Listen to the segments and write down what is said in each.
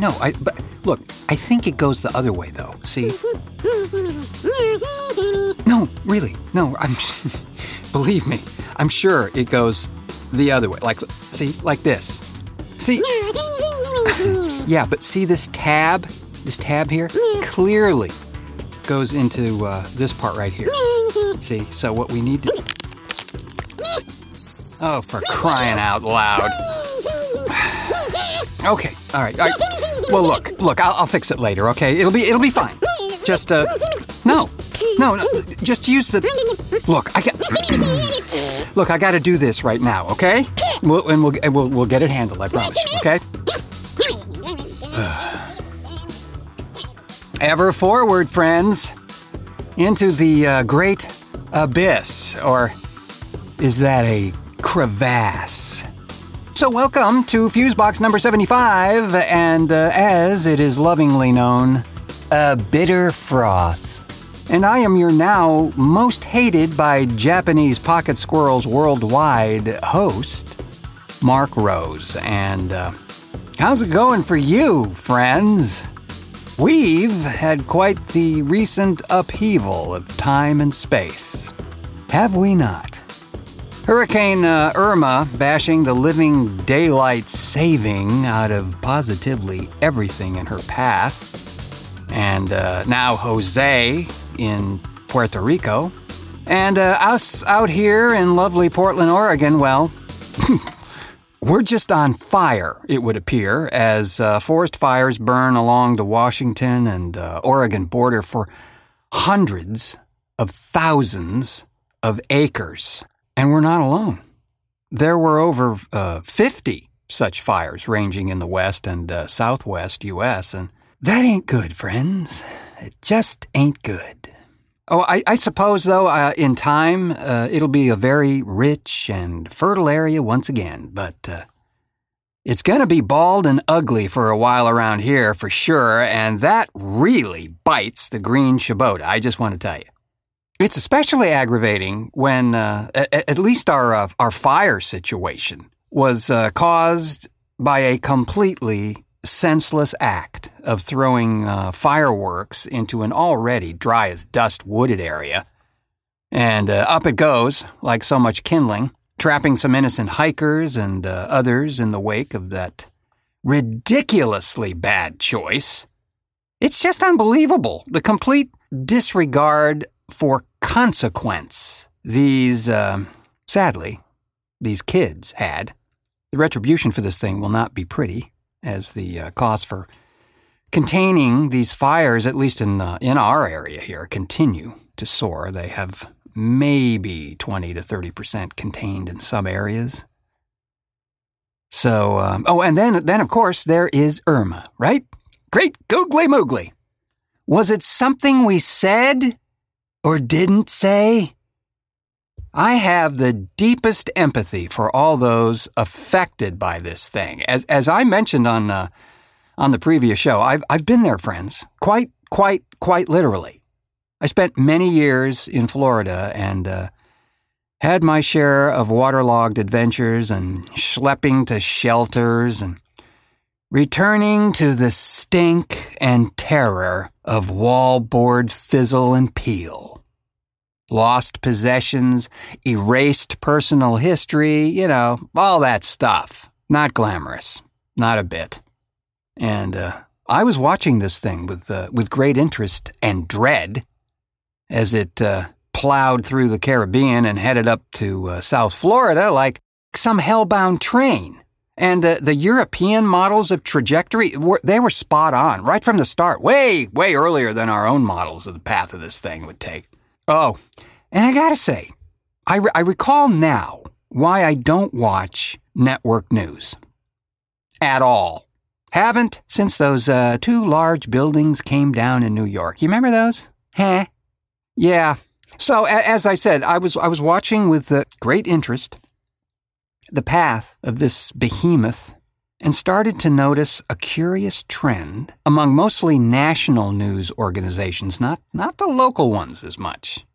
no, I know, I know, I know. I, but look, I think it goes the other way, though. See? No, really, no. I'm. believe me, I'm sure it goes the other way. Like, see, like this. See? yeah, but see this tab? This tab here clearly goes into uh, this part right here. See? So what we need to. Oh, for crying out loud. Okay, all right, all right. Well, look, look, I'll, I'll fix it later. Okay, it'll be it'll be fine. Just uh, no, no, no. Just use the. Look, I got. look, I got to do this right now. Okay, we'll, and we'll and we'll we'll get it handled. I promise. Okay. Ever forward, friends, into the uh, great abyss, or is that a crevasse? So, welcome to Fusebox number 75, and uh, as it is lovingly known, a bitter froth. And I am your now most hated by Japanese pocket squirrels worldwide host, Marc Rose. And uh, how's it going for you, friends? We've had quite the recent upheaval of time and space. Have we not? Hurricane uh, Irma bashing the living daylight saving out of positively everything in her path. And uh, now Jose in Puerto Rico. And uh, us out here in lovely Portland, Oregon, well, we're just on fire, it would appear, as uh, forest fires burn along the Washington and uh, Oregon border for hundreds of thousands of acres. And we're not alone. There were over uh, 50 such fires ranging in the west and uh, southwest U.S., and that ain't good, friends. It just ain't good. Oh, I, I suppose, though, uh, in time, uh, it'll be a very rich and fertile area once again, but uh, it's going to be bald and ugly for a while around here for sure, and that really bites the green Shibota, I just want to tell you. It's especially aggravating when, uh, at, at least our, uh, our fire situation was uh, caused by a completely senseless act of throwing uh, fireworks into an already dry as dust wooded area. And uh, up it goes, like so much kindling, trapping some innocent hikers and uh, others in the wake of that ridiculously bad choice. It's just unbelievable. The complete disregard for consequence these, uh, sadly, these kids had. The retribution for this thing will not be pretty, as the uh, cost for containing these fires, at least in uh, in our area here, continue to soar. They have maybe 20 to 30 percent contained in some areas. So, um, oh, and then then of course there is Irma, right? Great googly moogly. Was it something we said or didn't say? I have the deepest empathy for all those affected by this thing. As, as I mentioned on, uh, on the previous show, I've, I've been there, friends. Quite, quite, quite literally. I spent many years in Florida and uh, had my share of waterlogged adventures and schlepping to shelters and returning to the stink and terror of wallboard fizzle and peel lost possessions, erased personal history, you know, all that stuff. Not glamorous, not a bit. And uh, I was watching this thing with uh, with great interest and dread as it uh, plowed through the Caribbean and headed up to uh, South Florida like some hellbound train. And uh, the European models of trajectory, were, they were spot on right from the start, way, way earlier than our own models of the path of this thing would take. Oh, and I gotta say, I, re- I recall now why I don't watch network news. At all. Haven't since those uh, two large buildings came down in New York. You remember those? Huh? Yeah. So a- as I said, I was I was watching with uh, great interest the path of this behemoth and started to notice a curious trend among mostly national news organizations, not not the local ones as much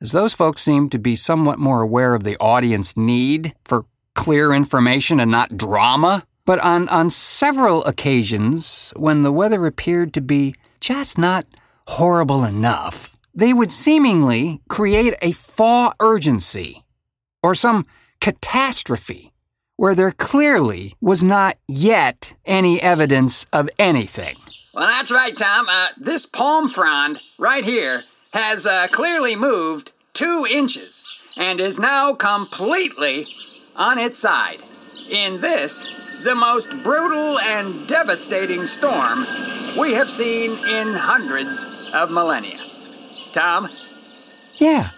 as those folks seem to be somewhat more aware of the audience need for clear information and not drama. But on, on several occasions, when the weather appeared to be just not horrible enough, they would seemingly create a faux urgency or some catastrophe where there clearly was not yet any evidence of anything. Well, that's right, Tom. Uh, this palm frond right here has uh, clearly moved two inches and is now completely on its side. In this, the most brutal and devastating storm we have seen in hundreds of millennia. Tom? Yeah.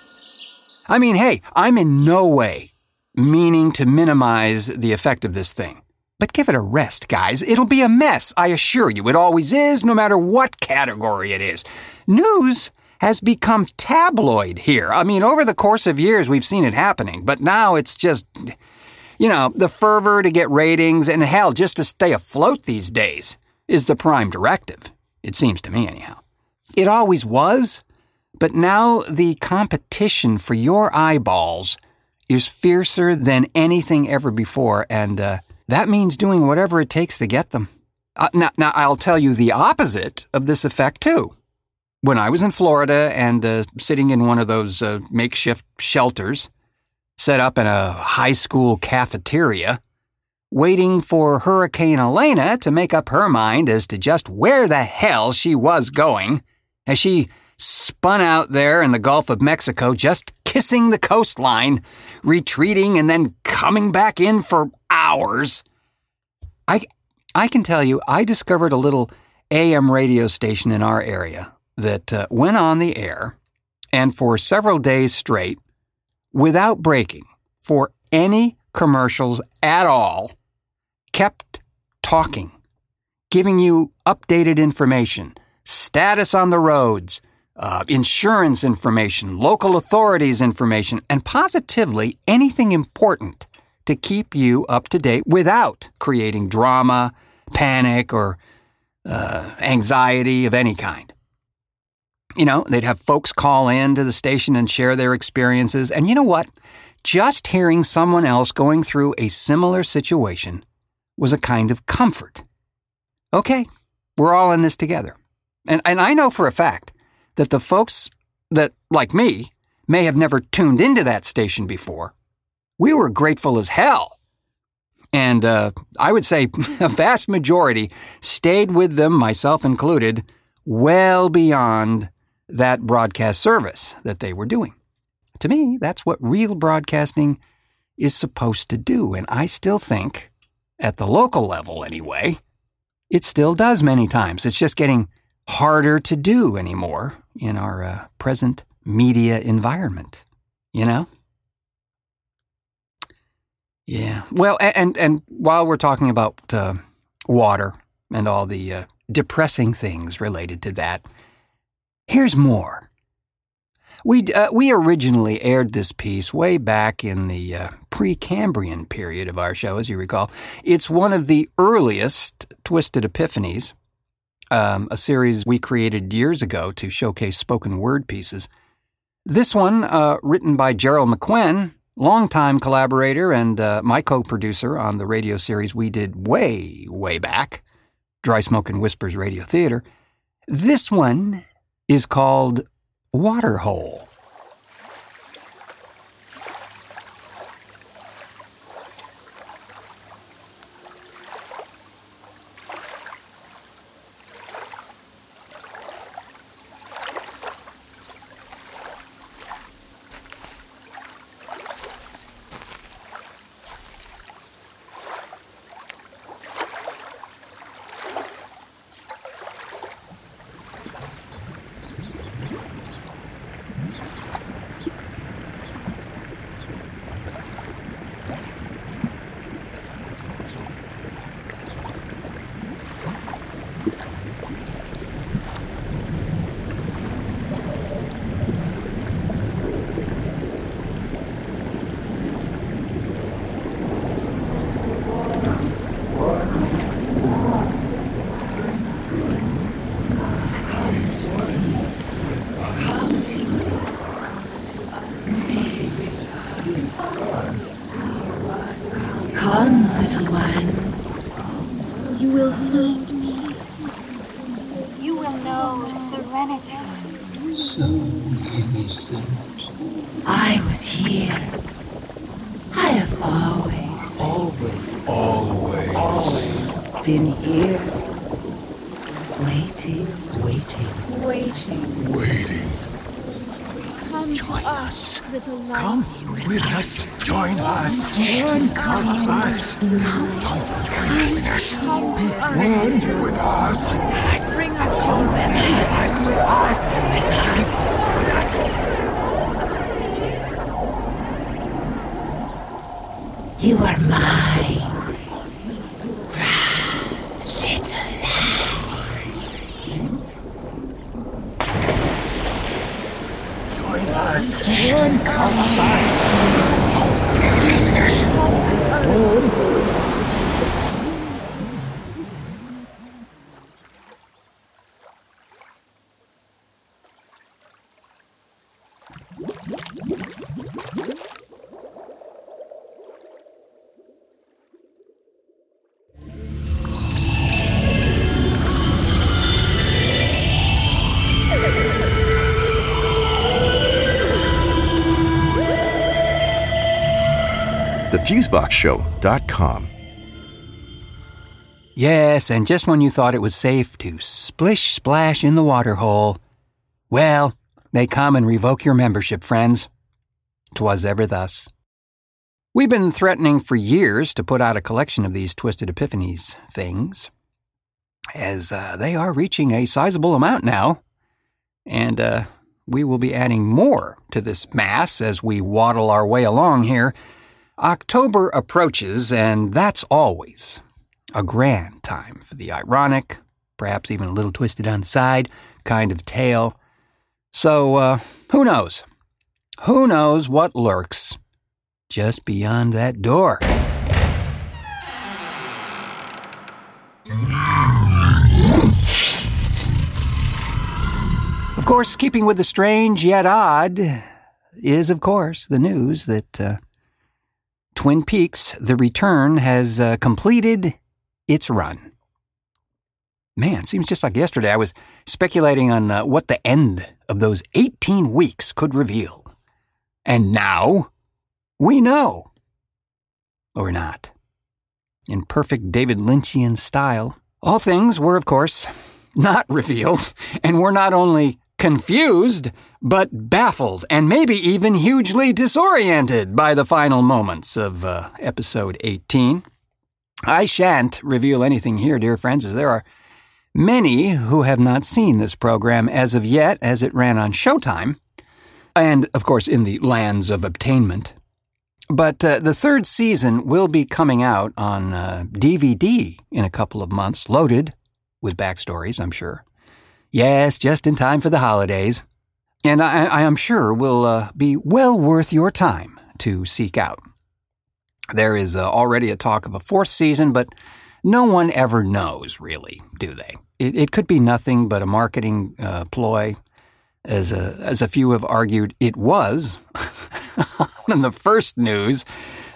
I mean, hey, I'm in no way meaning to minimize the effect of this thing. But give it a rest, guys. It'll be a mess, I assure you. It always is, no matter what category it is. News has become tabloid here. I mean, over the course of years, we've seen it happening, but now it's just, you know, the fervor to get ratings and hell, just to stay afloat these days is the prime directive. It seems to me, anyhow. It always was, but now the competition for your eyeballs is fiercer than anything ever before, and uh, that means doing whatever it takes to get them. Uh, now, now, I'll tell you the opposite of this effect, too. When I was in Florida and uh, sitting in one of those uh, makeshift shelters set up in a high school cafeteria, waiting for Hurricane Elena to make up her mind as to just where the hell she was going, as she spun out there in the Gulf of Mexico, just kissing the coastline, retreating and then coming back in for hours. I, I can tell you, I discovered a little AM radio station in our area that uh, went on the air and for several days straight, without breaking, for any commercials at all, kept talking, giving you updated information, status on the roads, uh, insurance information, local authorities information, and positively anything important to keep you up to date without creating drama, panic, or uh, anxiety of any kind. You know, they'd have folks call in to the station and share their experiences. And you know what? Just hearing someone else going through a similar situation was a kind of comfort. Okay, we're all in this together. And, and I know for a fact that the folks that, like me, may have never tuned into that station before, we were grateful as hell. And uh, I would say a vast majority stayed with them, myself included, well beyond that broadcast service that they were doing. To me, that's what real broadcasting is supposed to do. And I still think, at the local level anyway, it still does many times. It's just getting harder to do anymore in our uh, present media environment, you know? Yeah. Well, and and while we're talking about uh, water and all the uh, depressing things related to that, here's more. We uh, we originally aired this piece way back in the uh, Precambrian period of our show, as you recall. It's one of the earliest Twisted Epiphanies, um, a series we created years ago to showcase spoken word pieces. This one, uh, written by Jerrel McQuen, longtime collaborator and uh, my co producer on the radio series we did way, way back, Dry Smoke and Whispers Radio Theater. This one is called Waterhole. Come, little one. You will find peace. You will know serenity. So innocent. I was here. I have always, always, always, always been here. Waiting, waiting, waiting, waiting. Come Join to us, us. little light. Come with us. Join us. Come to us. Don't join us. Come to us. One with us. Bring us your With us. With us. You are mine. Bright little light. Join us. TheFuseboxShow.com. Yes, and just when you thought it was safe to splish splash in the water hole, well, they come and revoke your membership, friends. 'Twas ever thus. We've been threatening for years to put out a collection of these Twisted Epiphanies things, as uh, they are reaching a sizable amount now, and uh, we will be adding more to this mass as we waddle our way along here. October approaches, and that's always a grand time for the ironic, perhaps even a little twisted on the side kind of tale. So, uh, who knows? Who knows what lurks just beyond that door? Of course, keeping with the strange yet odd is, of course, the news that uh, Twin Peaks The Return has uh, completed its run. Man, seems just like yesterday I was speculating on uh, what the end of those 18 weeks could reveal. And now we know. Or not. In perfect David Lynchian style, all things were, of course, not revealed, and were not only confused, but baffled and maybe even hugely disoriented by the final moments of uh, episode 18. I shan't reveal anything here, dear friends, as there are many who have not seen this program as of yet, as it ran on Showtime, and of course in the lands of obtainment. But uh, the third season will be coming out on uh, DVD in a couple of months, loaded with backstories, I'm sure. Yes, just in time for the holidays. And I, I am sure will uh, be well worth your time to seek out. There is uh, already a talk of a fourth season, but no one ever knows, really, do they? It, it could be nothing but a marketing uh, ploy, as a, as a few have argued it was in the first news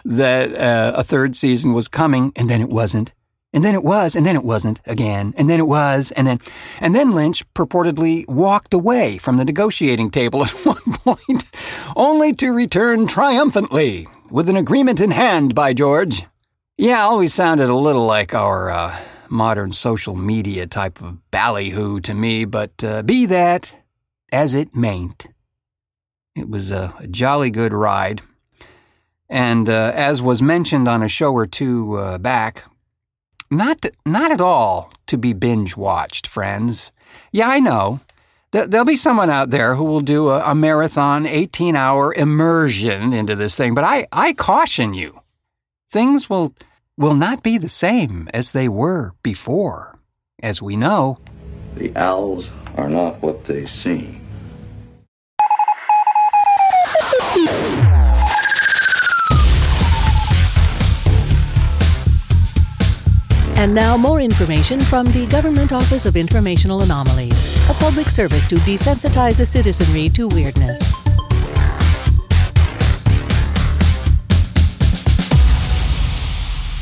that uh, a third season was coming, and then it wasn't. And then it was, and then it wasn't again, and then it was, and then, and then Lynch purportedly walked away from the negotiating table at one point, only to return triumphantly with an agreement in hand, by George. Yeah, always sounded a little like our uh, modern social media type of ballyhoo to me, but uh, be that as it mayn't. It was a, a jolly good ride. And uh, as was mentioned on a show or two uh, back, not, not at all to be binge watched, friends. Yeah, I know. Th- There'll be someone out there who will do a, a marathon 18 hour immersion into this thing, but I, I caution you things will, will not be the same as they were before. As we know, The owls are not what they seem. And now, more information from the Government Office of Informational Anomalies, a public service to desensitize the citizenry to weirdness.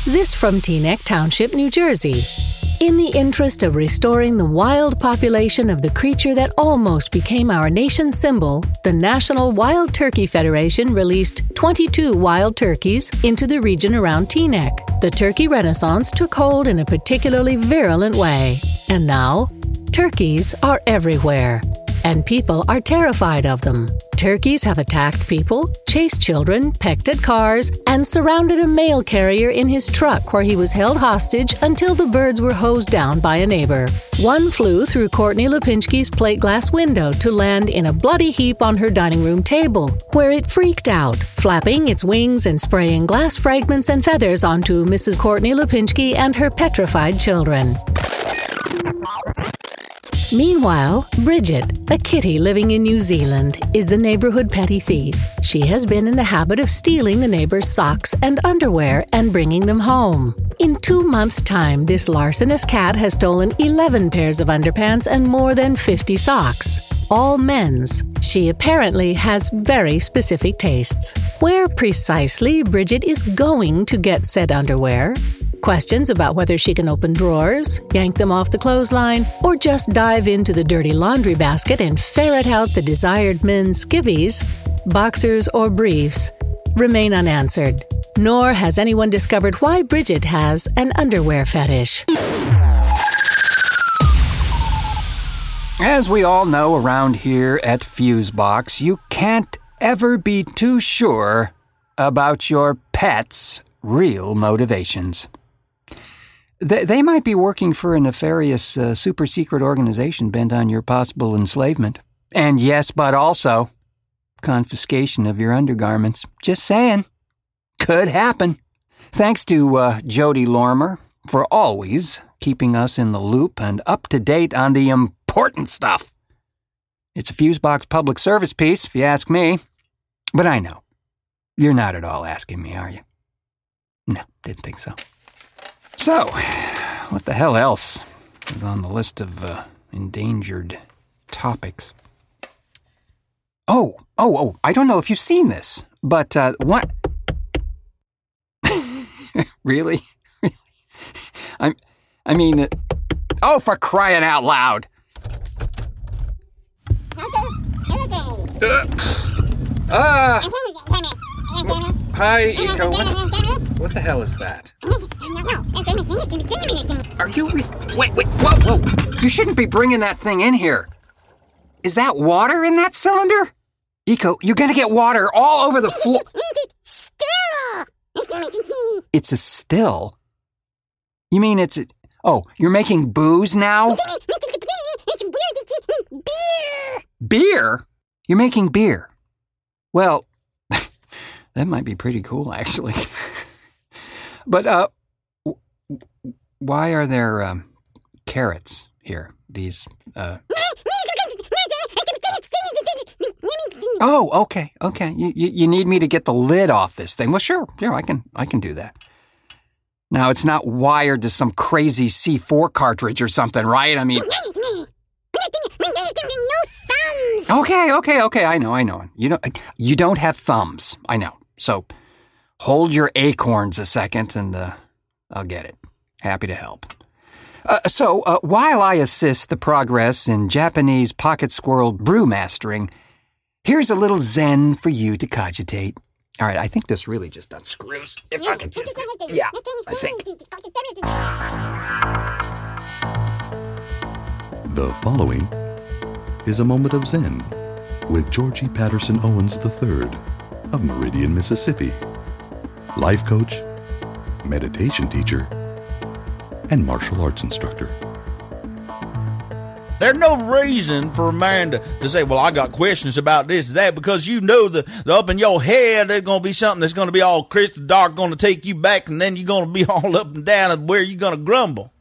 This from Teaneck Township, New Jersey. In the interest of restoring the wild population of the creature that almost became our nation's symbol, the National Wild Turkey Federation released 22 wild turkeys into the region around Teaneck. The turkey renaissance took hold in a particularly virulent way. And now, turkeys are everywhere and people are terrified of them. Turkeys have attacked people, chased children, pecked at cars, and surrounded a mail carrier in his truck where he was held hostage until the birds were hosed down by a neighbor. One flew through Courtney Lipinski's plate glass window to land in a bloody heap on her dining room table, where it freaked out, flapping its wings and spraying glass fragments and feathers onto Mrs. Courtney Lipinski and her petrified children. Meanwhile, Bridget, a kitty living in New Zealand, is the neighborhood petty thief. She has been in the habit of stealing the neighbor's socks and underwear and bringing them home. In two months' time, this larcenous cat has stolen 11 pairs of underpants and more than 50 socks. All men's. She apparently has very specific tastes. Where precisely Bridget is going to get said underwear Questions about whether she can open drawers, yank them off the clothesline, or just dive into the dirty laundry basket and ferret out the desired men's skivvies, boxers, or briefs remain unanswered. Nor has anyone discovered why Bridget has an underwear fetish. As we all know around here at Fusebox, you can't ever be too sure about your pet's real motivations. They, they might be working for a nefarious uh, super secret organization bent on your possible enslavement. And yes, but also confiscation of your undergarments. Just saying. Could happen. Thanks to uh, Jodi Lorimer for always keeping us in the loop and up to date on the important stuff. It's a Fusebox public service piece, if you ask me. But I know. You're not at all asking me, are you? No, didn't think so. So, what the hell else is on the list of uh, endangered topics? Oh, oh, oh, I don't know if you've seen this, but uh, what? really? I'm, I mean, uh, oh, for crying out loud! Uh, hi, Iko. What, what the hell is that? Are you? Re- wait, wait, whoa, whoa! You shouldn't be bringing that thing in here. Is that water in that cylinder? Iko, you're gonna get water all over the floor. It's a still. You mean it's a? Oh, you're making booze now? Beer Beer? You're making beer. Well, that might be pretty cool, actually. but uh, why are there um, carrots here? These. Uh... Oh, okay, okay. You, you you need me to get the lid off this thing? Well, sure, sure. I can I can do that. Now it's not wired to some crazy C4 cartridge or something, right? I mean. Okay, okay, okay. I know, I know. You don't you don't have thumbs. I know. So hold your acorns a second, and uh, I'll get it. Happy to help. Uh, so, uh, while I assist the progress in Japanese pocket squirrel brew mastering, here's a little zen for you to cogitate. All right, I think this really just unscrews. If I can just. Yeah, I think. The following is a moment of Zen with Georgie Patterson Owens III of Meridian, Mississippi, life coach, meditation teacher, and martial arts instructor. There's no reason for a man to, to say, well, I got questions about this that, because you know the, the up in your head there's going to be something that's going to be all crystal dark, going to take you back, and then you're going to be all up and down and where you're going to grumble.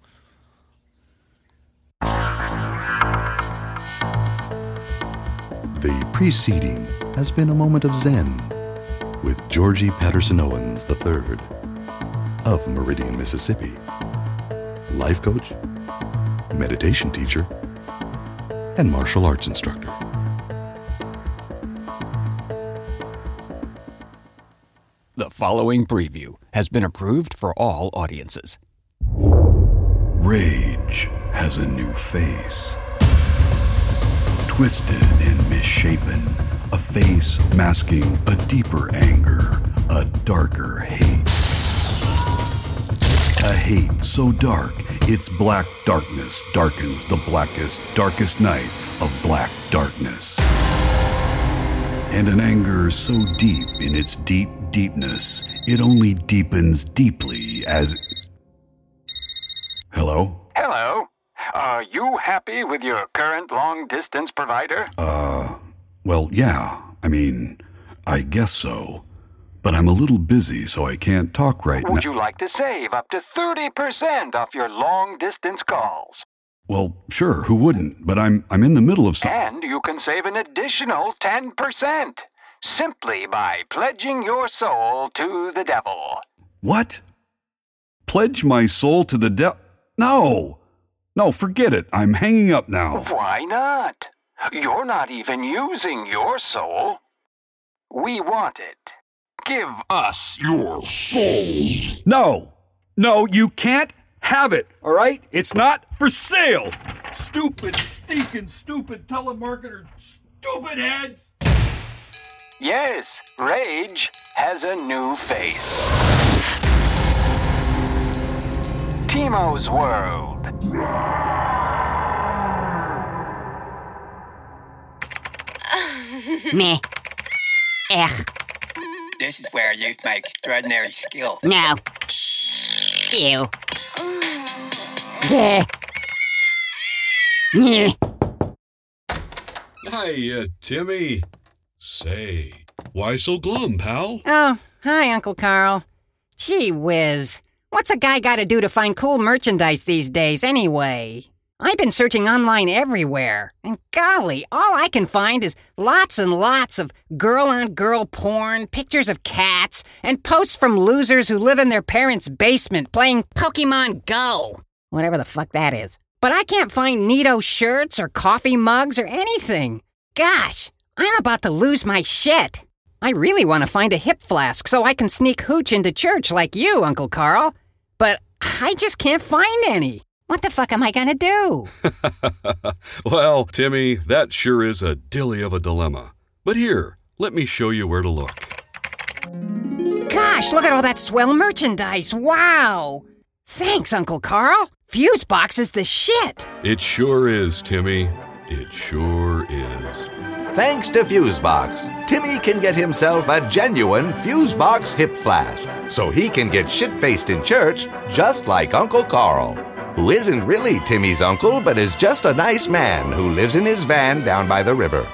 The preceding has been a moment of Zen with Georgie Patterson Owens III of Meridian, Mississippi, life coach, meditation teacher, and martial arts instructor. The following preview has been approved for all audiences. Rage has a new face. Twisted and misshapen, a face masking a deeper anger, a darker hate. A hate so dark, its black darkness darkens the blackest, darkest night of black darkness. And an anger so deep in its deep deepness, it only deepens deeply as. Hello? Hello. Are you happy with your current long distance provider? Uh, well, yeah. I mean, I guess so. But I'm a little busy, so I can't talk right now. Would you like to save up to 30% off your long distance calls? Well, sure, who wouldn't? But I'm I'm in the middle of some. And you can save an additional 10% simply by pledging your soul to the devil. What? Pledge my soul to the devil? No! No, forget it. I'm hanging up now. Why not? You're not even using your soul. We want it. Give us your soul. No! No, you can't have it, all right? It's not for sale! Stupid, stinking, stupid telemarketer, stupid heads! Yes, Rage has a new face. Timo's World. Meh. Ugh. This is where youth make extraordinary skill. No. Ew. Bleh. Meh. Hi, uh, Timmy. Say, why so glum, pal? Oh, hi, Uncle Carl. Gee whiz. What's a guy gotta do to find cool merchandise these days, anyway? I've been searching online everywhere, and golly, all I can find is lots and lots of girl on girl porn, pictures of cats, and posts from losers who live in their parents' basement playing Pokemon Go. Whatever the fuck that is. But I can't find Neato shirts or coffee mugs or anything. Gosh, I'm about to lose my shit. I really want to find a hip flask so I can sneak hooch into church like you, Uncle Carl. But I just can't find any. What the fuck am I gonna do? well, Timmy, that sure is a dilly of a dilemma. But here, let me show you where to look. Gosh, look at all that swell merchandise. Wow. Thanks, Uncle Carl. Fusebox is the shit. It sure is, Timmy. It sure is. Thanks to Fusebox, Timmy can get himself a genuine Fusebox hip flask so he can get shit faced in church just like Uncle Carl, who isn't really Timmy's uncle but is just a nice man who lives in his van down by the river.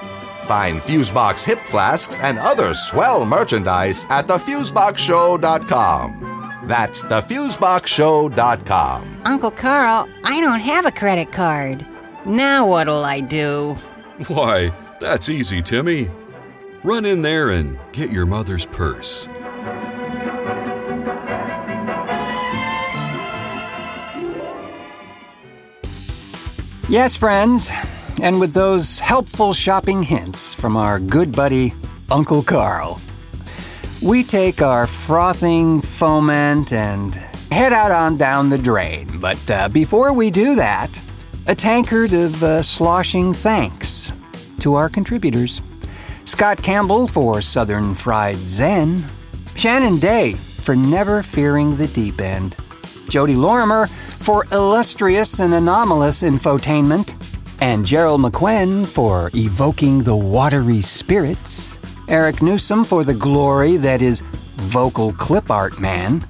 Find Fusebox hip flasks and other swell merchandise at thefuseboxshow.com. That's thefuseboxshow.com. Uncle Carl, I don't have a credit card. Now what'll I do? Why, that's easy, Timmy. Run in there and get your mother's purse. Yes, friends, and with those helpful shopping hints from our good buddy, Uncle Carl, we take our frothing foment and head out on down the drain. But uh, before we do that, a tankard of uh, sloshing thanks to our contributors. Scott Campbell for Southern Fried Zen, Shannon Day for Never Fearing the Deep End, Jodi Lorimer for Illustrious and Anomalous Infotainment, and Jerrel McQuen for Evoking the Watery Spirits, Eric Newsome for the glory that is Vocal Clip Art Man,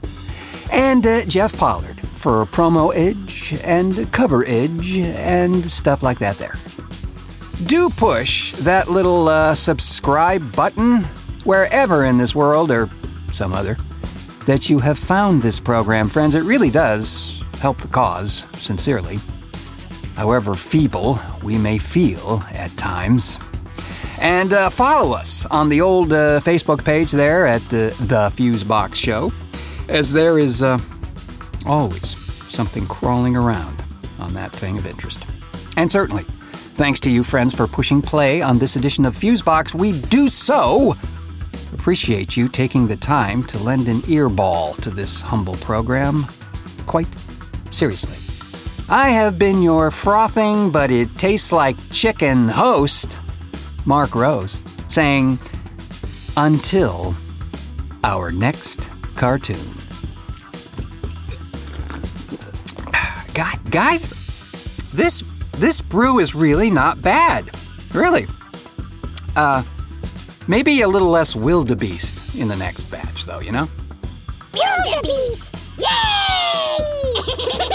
and uh, Jeff Pollard for promo edge and cover edge and stuff like that there. Do push that little uh, subscribe button wherever in this world or some other that you have found this program, friends. It really does help the cause, sincerely. However feeble we may feel at times. And uh, follow us on the old uh, Facebook page there at the, the Fusebox Show, as there is uh, always something crawling around on that thing of interest. And certainly, thanks to you, friends, for pushing play on this edition of Fusebox. We do so appreciate you taking the time to lend an earball to this humble program. Quite seriously. I have been your frothing, but it tastes like chicken host, Marc Rose, saying, until our next cartoon. God, guys, this this brew is really not bad. Really. Uh, Maybe a little less wildebeest in the next batch, though, you know? Wildebeest! Yay!